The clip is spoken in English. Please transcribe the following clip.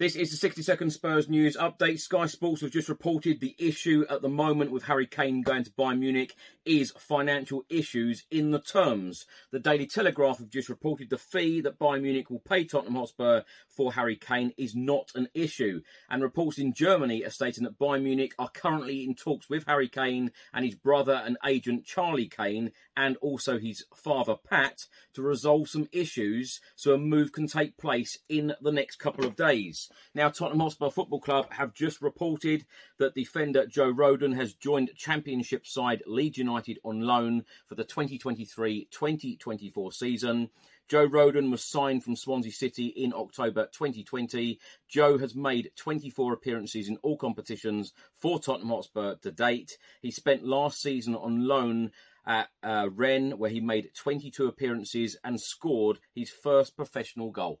This is the 60 second Spurs news update. Sky Sports have just reported the issue at the moment with Harry Kane going to Bayern Munich is financial issues in the terms. The Daily Telegraph have just reported the fee that Bayern Munich will pay Tottenham Hotspur for Harry Kane is not an issue. And reports in Germany are stating that Bayern Munich are currently in talks with Harry Kane and his brother and agent Charlie Kane and also his father Pat to resolve some issues so a move can take place in the next couple of days. Now, Tottenham Hotspur Football Club have just reported that defender Joe Rodon has joined Championship side Leeds United on loan for the 2023 2024 season. Joe Rodon was signed from Swansea City in October 2020. Joe has made 24 appearances in all competitions for Tottenham Hotspur to date. He spent last season on loan at uh, Rennes, where he made 22 appearances and scored his first professional goal.